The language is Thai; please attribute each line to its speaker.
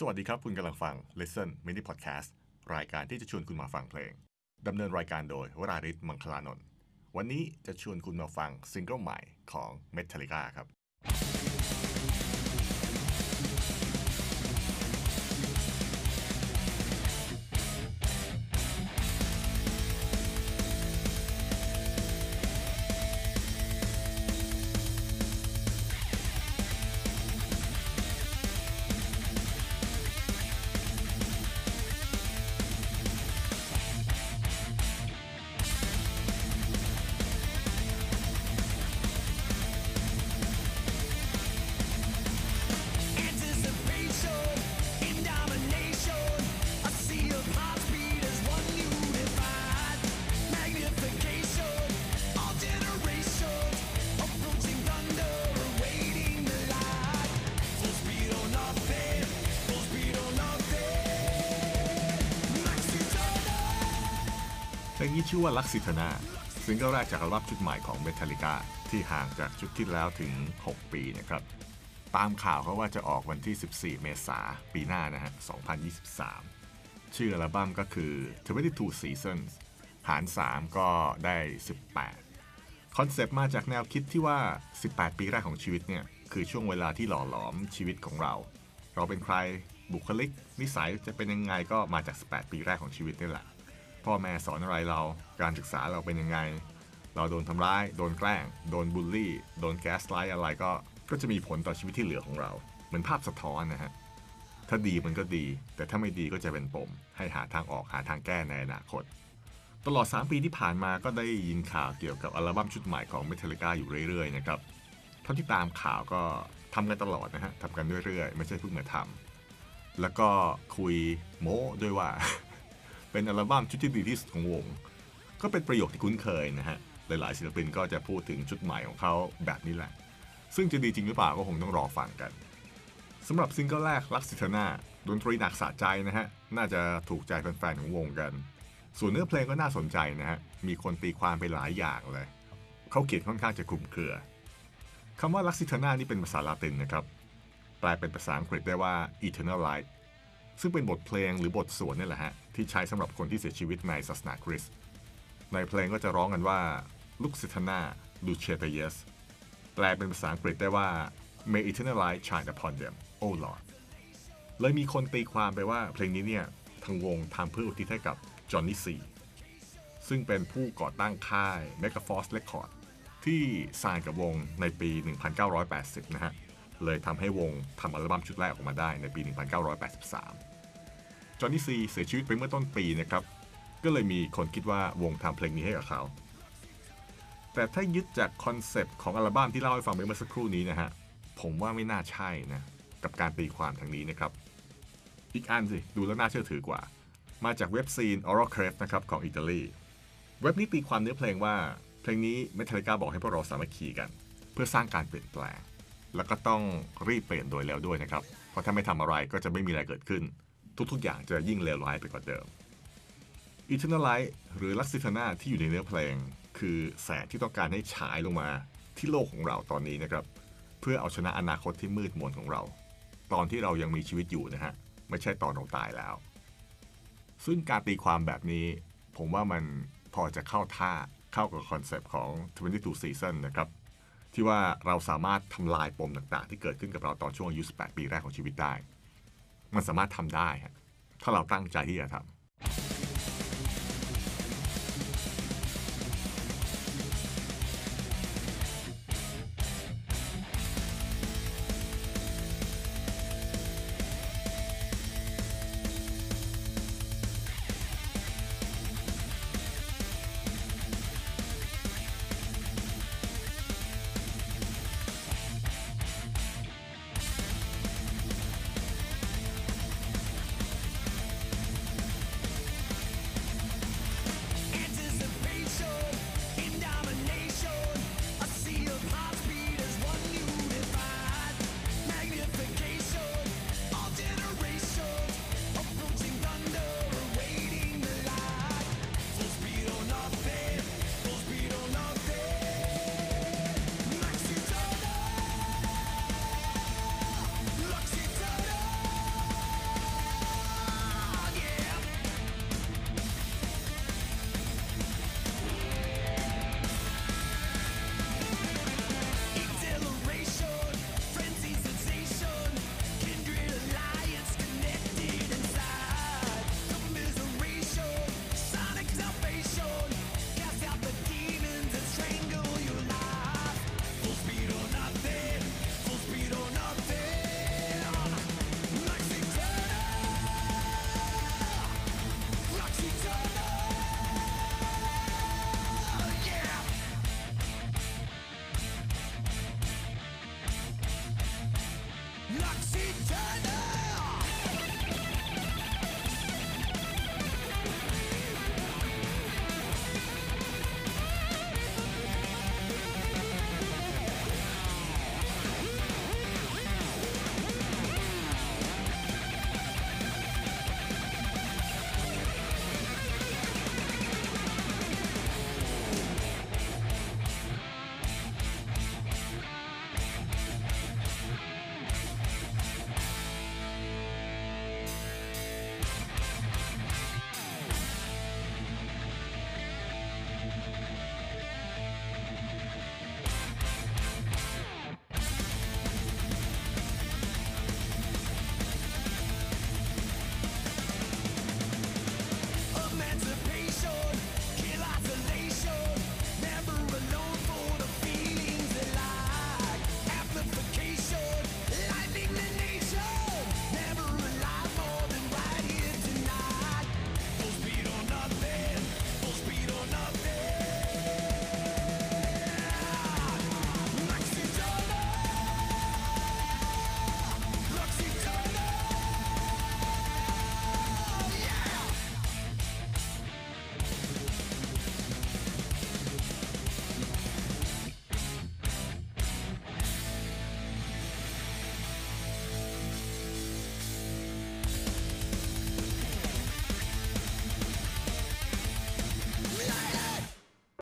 Speaker 1: สวัสดีครับ คุณกำลังฟัง Listen Mini Podcast รายการที่จะชวนคุณมาฟังเพลงดำเนินรายการโดยวราริศมังคลานนท์วันนี้จะชวนคุณมาฟังซิงเกิลใหม่ของ Metallica ครับ นี้ชื่อว่า Lux Æterna ซิงเกิลแรกจากอัลบั้มชุดใหม่ของ Metallica ที่ห่างจากชุดที่แล้วถึง 6 ปีนะครับ ตามข่าวเขาว่าจะออกวันที่ 14 เมษาปีหน้านะฮะ 2023 ชื่ออัลบั้มก็คือ 72 Seasons หาร 4 ก็ได้ 18 คอนเซปต์มาจากแนวคิดที่ว่า 18 ปีแรกของชีวิตเนี่ย คือช่วงเวลาที่หล่อหลอมชีวิตของเรา เราเป็นใครบุคลิก นิสัยจะเป็นยังไงก็มาจาก 18 ปีแรกของชีวิตนี่แหละ พ่อแม่สอนอะไรเรา การศึกษาเราเป็นยังไง เราโดนทำร้าย โดนแกล้ง โดนบูลลี่ โดนแก๊สไลท์อะไรก็ ก็จะมีผลต่อชีวิตที่เหลือของเรา เหมือนภาพสะท้อนนะฮะ ถ้าดีมันก็ดี แต่ถ้าไม่ดีก็จะเป็นปม ให้หาทางออกหาทางแก้ในอนาคต ตลอด 3 ปีที่ผ่านมาก็ได้ยินข่าวเกี่ยวกับอัลบั้มชุดใหม่ของ Metallica อยู่เรื่อยๆนะครับ เท่าที่ตามข่าวก็ทำกันตลอดนะฮะทำกันเรื่อยๆ ไม่ใช่เพิ่งมาทำแล้วก็คุยโม้ด้วยว่า เป็นอัลบั้มชุดที่ดีที่สุดของวง ก็เป็นประโยคที่คุ้นเคยนะฮะ หลายๆศิลปินก็จะพูดถึงชุดใหม่ของเขาแบบนี้แหละ ซึ่งจะดีจริงหรือเปล่าก็คงต้องรอฟังกันสำหรับซิงเกิลแรกลักซิทนาดนตรีหนักสะใจนะฮะ น่าจะถูกใจแฟนๆของวงกัน ส่วนเนื้อเพลงก็น่าสนใจนะฮะ มีคนตีความไปหลายอย่างเลย เขาเขียนค่อนข้างจะคลุมเครือคำว่าลักซิทนานี่เป็นภาษาลาตินนะครับ แปลเป็นภาษาอังกฤษได้ว่า eternal light ซึ่งเป็นบทเพลงหรือบทสวดนี่แหละฮะ ที่ใช้สำหรับคนที่เสียชีวิตในศาสนาคริสต์ในเพลงก็จะร้องกันว่าลุกซิทนาดูเชตเยสแปลเป็นภาษาอังกฤษได้ว่า May eternal light shine upon them O Lord เลยมีคนตีความไปว่าเพลงนี้เนี่ยทางวงทำเพื่ออุทิศให้กับJonny Z ซึ่งเป็นผู้ก่อตั้งค่าย Megaforce Records ที่สร้างกับวงในปี 1980 นะฮะ เลยทำให้วงทำอัลบั้มชุดแรกออกมาได้ในปี 1983 Jonny Z เสียชีวิตไปเมื่อต้นปีนะครับ ก็เลยมีคนคิดว่าวงทำเพลงนี้ให้กับเขา แต่ถ้ายึดจากคอนเซปต์ของอัลบั้มที่เล่าให้ฟังไปเมื่อสักครู่นี้นะฮะ ผมว่าไม่น่าใช่นะ กับการตีความทางนี้นะครับ อีกอันสิ ดูแล้วน่าเชื่อถือกว่า มาจากเว็บซีน o r a c r e นะครับของอิตาลี เว็บนี้ตีความเนื้อเพลงว่า เพลงนี้ Metallica บอกให้พวกเราสามัคคีกัน เพื่อสร้างการเปลี่ยนแปลง แล้วก็ต้องรีบเปลี่ยนโดยแล้วด้วยนะครับ เพราะถ้าไม่ทำอะไรก็จะไม่มีอะไรเกิดขึ้น ทุกๆ อย่างจะยิ่งเลวร้ายไปกว่าเดิม Eternal Light หรือ Luxitana ที่อยู่ในเนื้อเพลง คือแสงที่ต้องการให้ฉายลงมาที่โลกของเราตอนนี้นะครับ เพื่อเอาชนะอนาคตที่มืดมนของเรา ตอนที่เรายังมีชีวิตอยู่นะฮะ ไม่ใช่ตอนเราตายแล้ว ซึ่งการตีความแบบนี้ ผมว่ามันพอจะเข้าท่าเข้ากับคอนเซปต์ของ 72 Seasons นะครับ ที่ว่าเราสามารถทำลายปมต่าง ๆ ที่เกิดขึ้นกับเราตอนช่วงอายุ18 ปีแรกของชีวิตได้ มันสามารถทำได้ ถ้าเราตั้งใจที่จะทำ